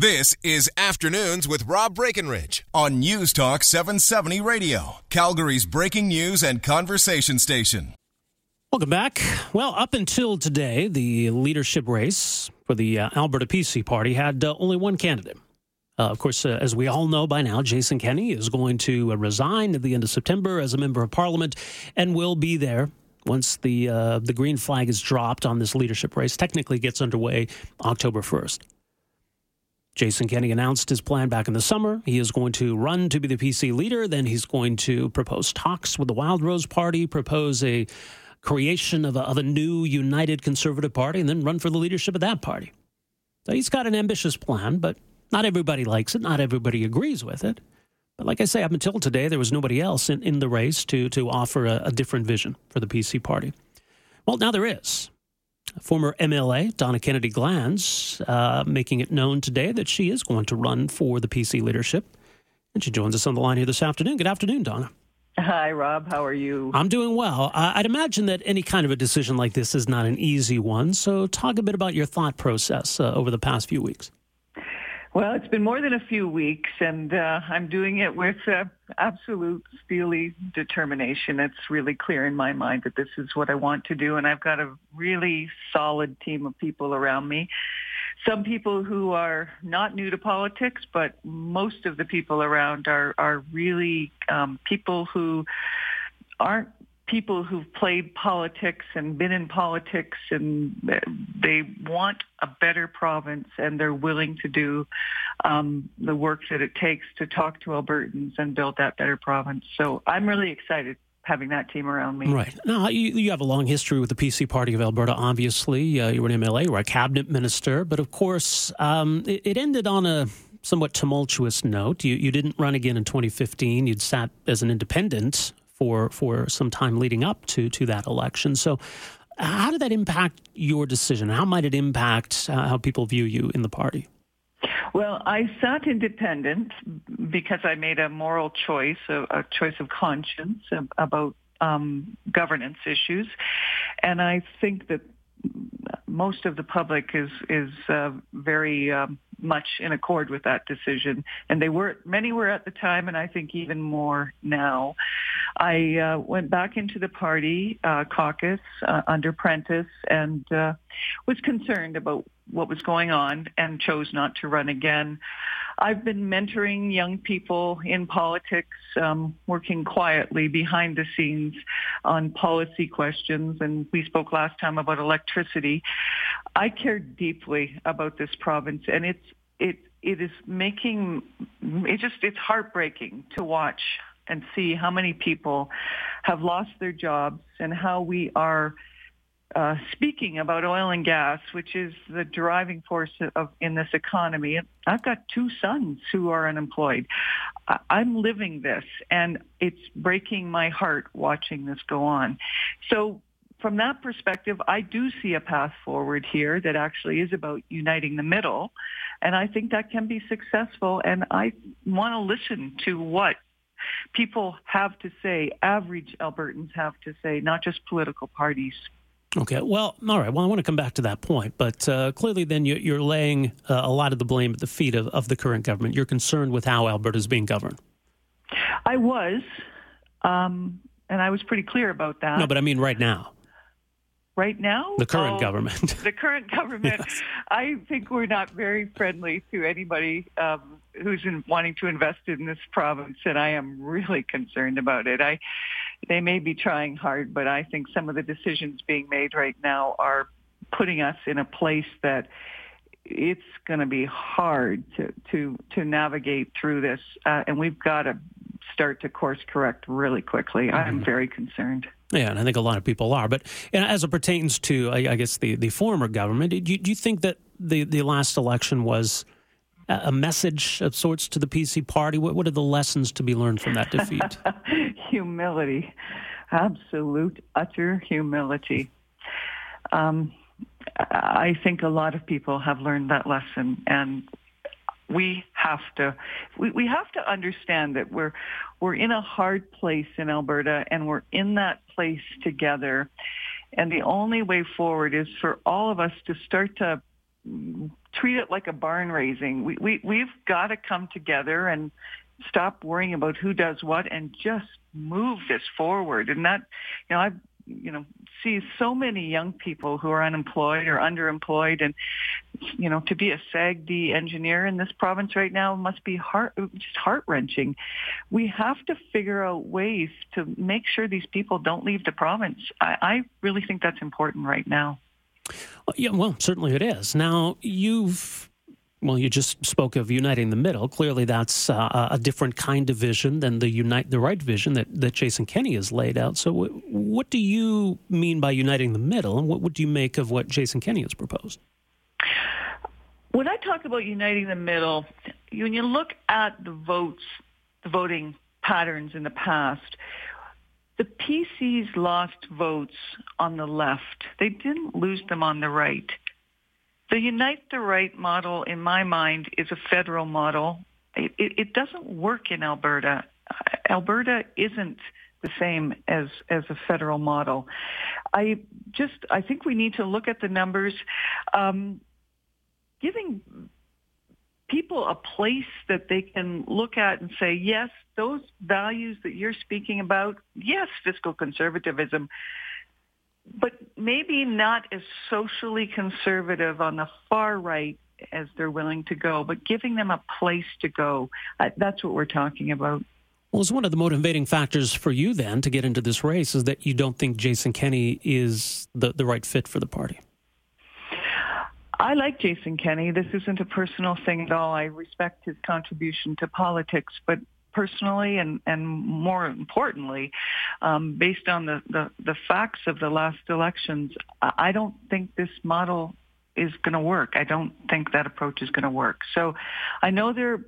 This is Afternoons with Rob Breckenridge on News Talk 770 Radio, Calgary's breaking news and conversation station. Welcome back. Well, up until today, the leadership race for the uh, Alberta PC Party had uh, only one candidate. Uh, of course, uh, as we all know by now, Jason Kenney is going to uh, resign at the end of September as a member of Parliament and will be there once the uh, the green flag is dropped on this leadership race. Technically, gets underway October first. Jason Kenney announced his plan back in the summer. He is going to run to be the PC leader. Then he's going to propose talks with the Wildrose Party, propose a creation of a, of a new united conservative party, and then run for the leadership of that party. So he's got an ambitious plan, but not everybody likes it. Not everybody agrees with it. But like I say, up until today, there was nobody else in, in the race to, to offer a, a different vision for the PC party. Well, now there is. Former MLA Donna Kennedy Glans uh, making it known today that she is going to run for the PC leadership. And she joins us on the line here this afternoon. Good afternoon, Donna. Hi, Rob. How are you? I'm doing well. I'd imagine that any kind of a decision like this is not an easy one. So, talk a bit about your thought process uh, over the past few weeks. Well, it's been more than a few weeks, and uh, I'm doing it with uh, absolute steely determination. It's really clear in my mind that this is what I want to do, and I've got a really solid team of people around me. Some people who are not new to politics, but most of the people around are are really um, people who aren't people who've played politics and been in politics and they want a better province and they're willing to do um, the work that it takes to talk to Albertans and build that better province. So I'm really excited having that team around me. Right. Now, you, you have a long history with the PC Party of Alberta, obviously. Uh, you were an MLA, you were a cabinet minister, but of course, um, it, it ended on a somewhat tumultuous note. You, you didn't run again in 2015. You'd sat as an independent for for some time leading up to to that election. So, how did that impact your decision? How might it impact uh, how people view you in the party? Well, I sat independent because I made a moral choice, a, a choice of conscience about um, governance issues, and I think that most of the public is is uh, very um, much in accord with that decision, and they were many were at the time, and I think even more now. I uh, went back into the party uh, caucus uh, under Prentice and uh, was concerned about what was going on and chose not to run again. I've been mentoring young people in politics, um, working quietly behind the scenes on policy questions. And we spoke last time about electricity. I care deeply about this province, and it's it it is making it just it's heartbreaking to watch and see how many people have lost their jobs and how we are uh, speaking about oil and gas, which is the driving force of in this economy. I've got two sons who are unemployed. I'm living this, and it's breaking my heart watching this go on. So. From that perspective, I do see a path forward here that actually is about uniting the middle. And I think that can be successful. And I want to listen to what people have to say, average Albertans have to say, not just political parties. Okay, well, all right. Well, I want to come back to that point, but uh, clearly, then you're laying uh, a lot of the blame at the feet of, of the current government. You're concerned with how Alberta is being governed. I was, um, and I was pretty clear about that. No, but I mean right now right now? The current oh, government. the current government. yes. I think we're not very friendly to anybody um, who's in, wanting to invest in this province, and I am really concerned about it. I, they may be trying hard, but I think some of the decisions being made right now are putting us in a place that it's going to be hard to to to navigate through this, uh, and we've got to start to course correct really quickly. Mm-hmm. I'm very concerned. Yeah, and I think a lot of people are. But as it pertains to, I, guess, the, the former government, do you, do you think that the, the last election was a message of sorts to the PC party? What, what are the lessons to be learned from that defeat? humility, absolute, utter humility. Um, I think a lot of people have learned that lesson, and we have to we, we have to understand that we're we're in a hard place in Alberta and we're in that place together and the only way forward is for all of us to start to treat it like a barn raising. We, we, we've got to come together and stop worrying about who does what and just move this forward. And that, you know, I've you know see so many young people who are unemployed or underemployed and you know to be a SAGD engineer in this province right now must be heart just heart wrenching we have to figure out ways to make sure these people don't leave the province. I, I really think that's important right now. Uh, yeah well certainly it is. Now you've well, you just spoke of uniting the middle. Clearly, that's uh, a different kind of vision than the unite the right vision that, that Jason Kenney has laid out. So, w- what do you mean by uniting the middle, and what would you make of what Jason Kenney has proposed? When I talk about uniting the middle, when you look at the votes, the voting patterns in the past, the PCs lost votes on the left. They didn't lose them on the right. The Unite the Right model, in my mind, is a federal model. It, it, it doesn't work in Alberta. Alberta isn't the same as as a federal model. I just I think we need to look at the numbers. Um, giving people a place that they can look at and say, yes, those values that you're speaking about, yes, fiscal conservatism, but maybe not as socially conservative on the far right as they're willing to go, but giving them a place to go. Uh, that's what we're talking about. Well, it's one of the motivating factors for you then to get into this race is that you don't think Jason Kenney is the, the right fit for the party. I like Jason Kenney. This isn't a personal thing at all. I respect his contribution to politics, but personally and, and more importantly, um, based on the, the, the facts of the last elections, I don't think this model is going to work. I don't think that approach is going to work. So I know there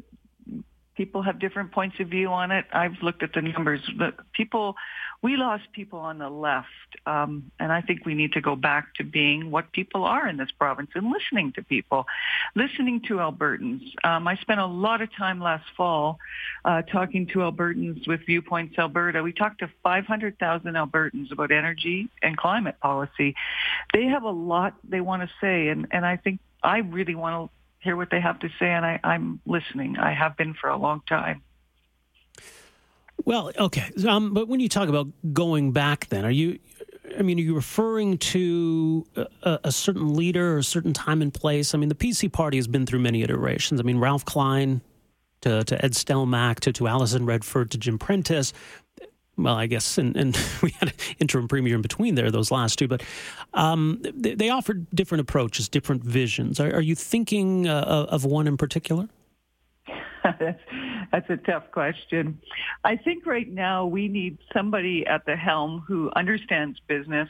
people have different points of view on it. I've looked at the numbers. The people we lost people on the left, um, and I think we need to go back to being what people are in this province and listening to people, listening to Albertans. Um, I spent a lot of time last fall uh, talking to Albertans with Viewpoints Alberta. We talked to 500,000 Albertans about energy and climate policy. They have a lot they want to say, and, and I think I really want to hear what they have to say, and I, I'm listening. I have been for a long time. Well, okay, um, but when you talk about going back, then are you? I mean, are you referring to a, a, certain leader or a certain time and place? I mean, the PC party has been through many iterations. I mean, Ralph Klein to, to Ed Stelmach to, to Alison Redford to Jim Prentice. Well, I guess, and, and we had an interim premier in between there, those last two, but um, they, they, offered different approaches, different visions. Are, are you thinking uh, of one in particular? that's, a tough question. I think right now we need somebody at the helm who understands business,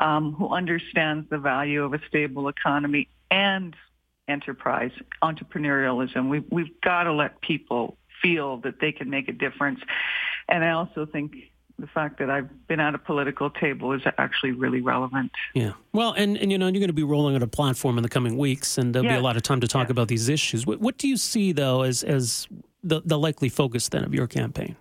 um, who understands the value of a stable economy and enterprise, entrepreneurialism. We've, we've got to let people feel that they can make a difference. And I also think the fact that I've been at a political table is actually really relevant. Yeah. Well, and, and you know, you're going to be rolling out a platform in the coming weeks, and there'll yes. be a lot of time to talk yes. about these issues. What, what, do you see, though, as, as the, the likely focus then of your campaign?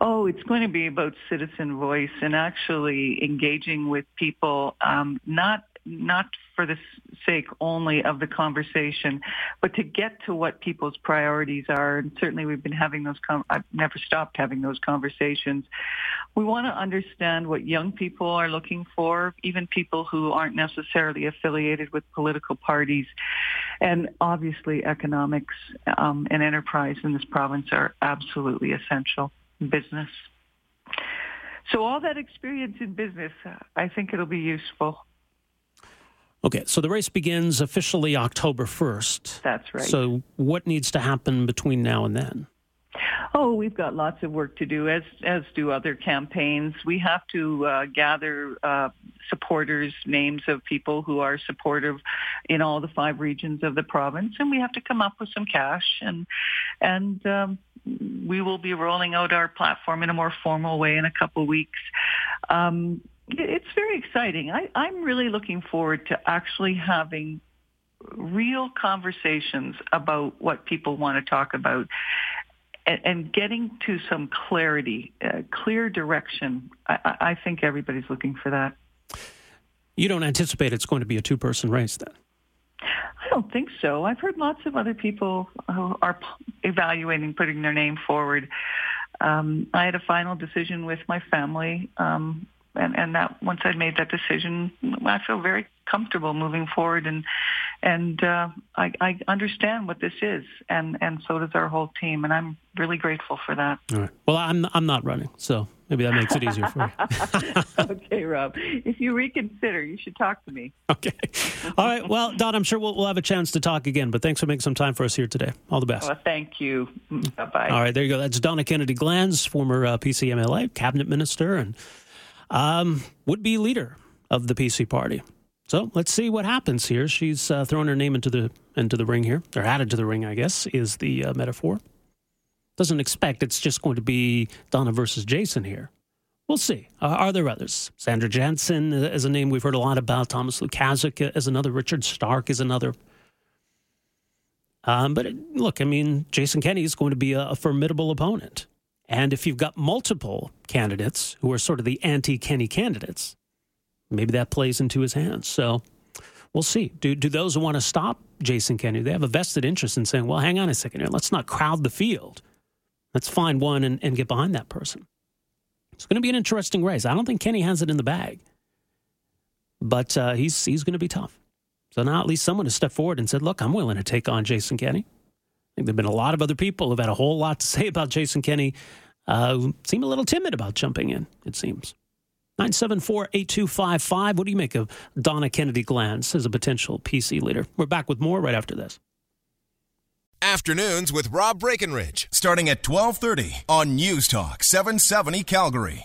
Oh, it's going to be about citizen voice and actually engaging with people, um, not not for the sake only of the conversation, but to get to what people's priorities are. And certainly we've been having those, com- I've never stopped having those conversations. We want to understand what young people are looking for, even people who aren't necessarily affiliated with political parties. And obviously economics um, and enterprise in this province are absolutely essential. Business. So all that experience in business, I think it'll be useful. Okay, so the race begins officially October 1st. That's right. So what needs to happen between now and then? Oh, we've got lots of work to do, as as do other campaigns. We have to uh, gather uh, supporters, names of people who are supportive in all the five regions of the province, and we have to come up with some cash, and and um, we will be rolling out our platform in a more formal way in a couple of weeks. Um, it's very exciting. I, I'm really looking forward to actually having real conversations about what people want to talk about and, and getting to some clarity, uh, clear direction. I, I think everybody's looking for that. You don't anticipate it's going to be a two-person race then? I don't think so. I've heard lots of other people who are evaluating putting their name forward. Um, I had a final decision with my family, um, and, and that once I made that decision, I feel very comfortable moving forward, and and uh, I, I understand what this is, and and so does our whole team, and I'm really grateful for that. All right. Well, I'm I'm not running, so maybe that makes it easier for you. okay, Rob. If you reconsider, you should talk to me. Okay. All right. Well, Don, I'm sure we'll, we'll have a chance to talk again, but thanks for making some time for us here today. All the best. Well, thank you. Bye bye. All right, there you go. That's Donna Kennedy Glans, former uh, PCMLA cabinet minister and um, would be leader of the PC party. So let's see what happens here. She's uh, thrown her name into the into the ring here, or added to the ring, I guess, is the uh, metaphor. Doesn't expect it's just going to be Donna versus Jason here. We'll see. Uh, are there others? Sandra Jansen is a name we've heard a lot about. Thomas Lukaszuk is another. Richard Starke is another. Um, but it, look, I mean, Jason Kenney is going to be a, a formidable opponent. And if you've got multiple candidates who are sort of the anti Kenney candidates, maybe that plays into his hands. So we'll see. Do, do those who want to stop Jason Kenney, they have a vested interest in saying, well, hang on a second here. Let's not crowd the field. Let's find one and, and get behind that person. It's going to be an interesting race. I don't think Kenney has it in the bag, but uh, he's, he's going to be tough. So now at least someone has stepped forward and said, look, I'm willing to take on Jason Kenney. Think there have been a lot of other people who've had a whole lot to say about Jason Kenney uh, who seem a little timid about jumping in, it seems. 974 8255. What do you make of Donna Kennedy Glans as a potential PC leader? We're back with more right after this. Afternoons with Rob Breckenridge, starting at 1230 on News Talk 770 Calgary.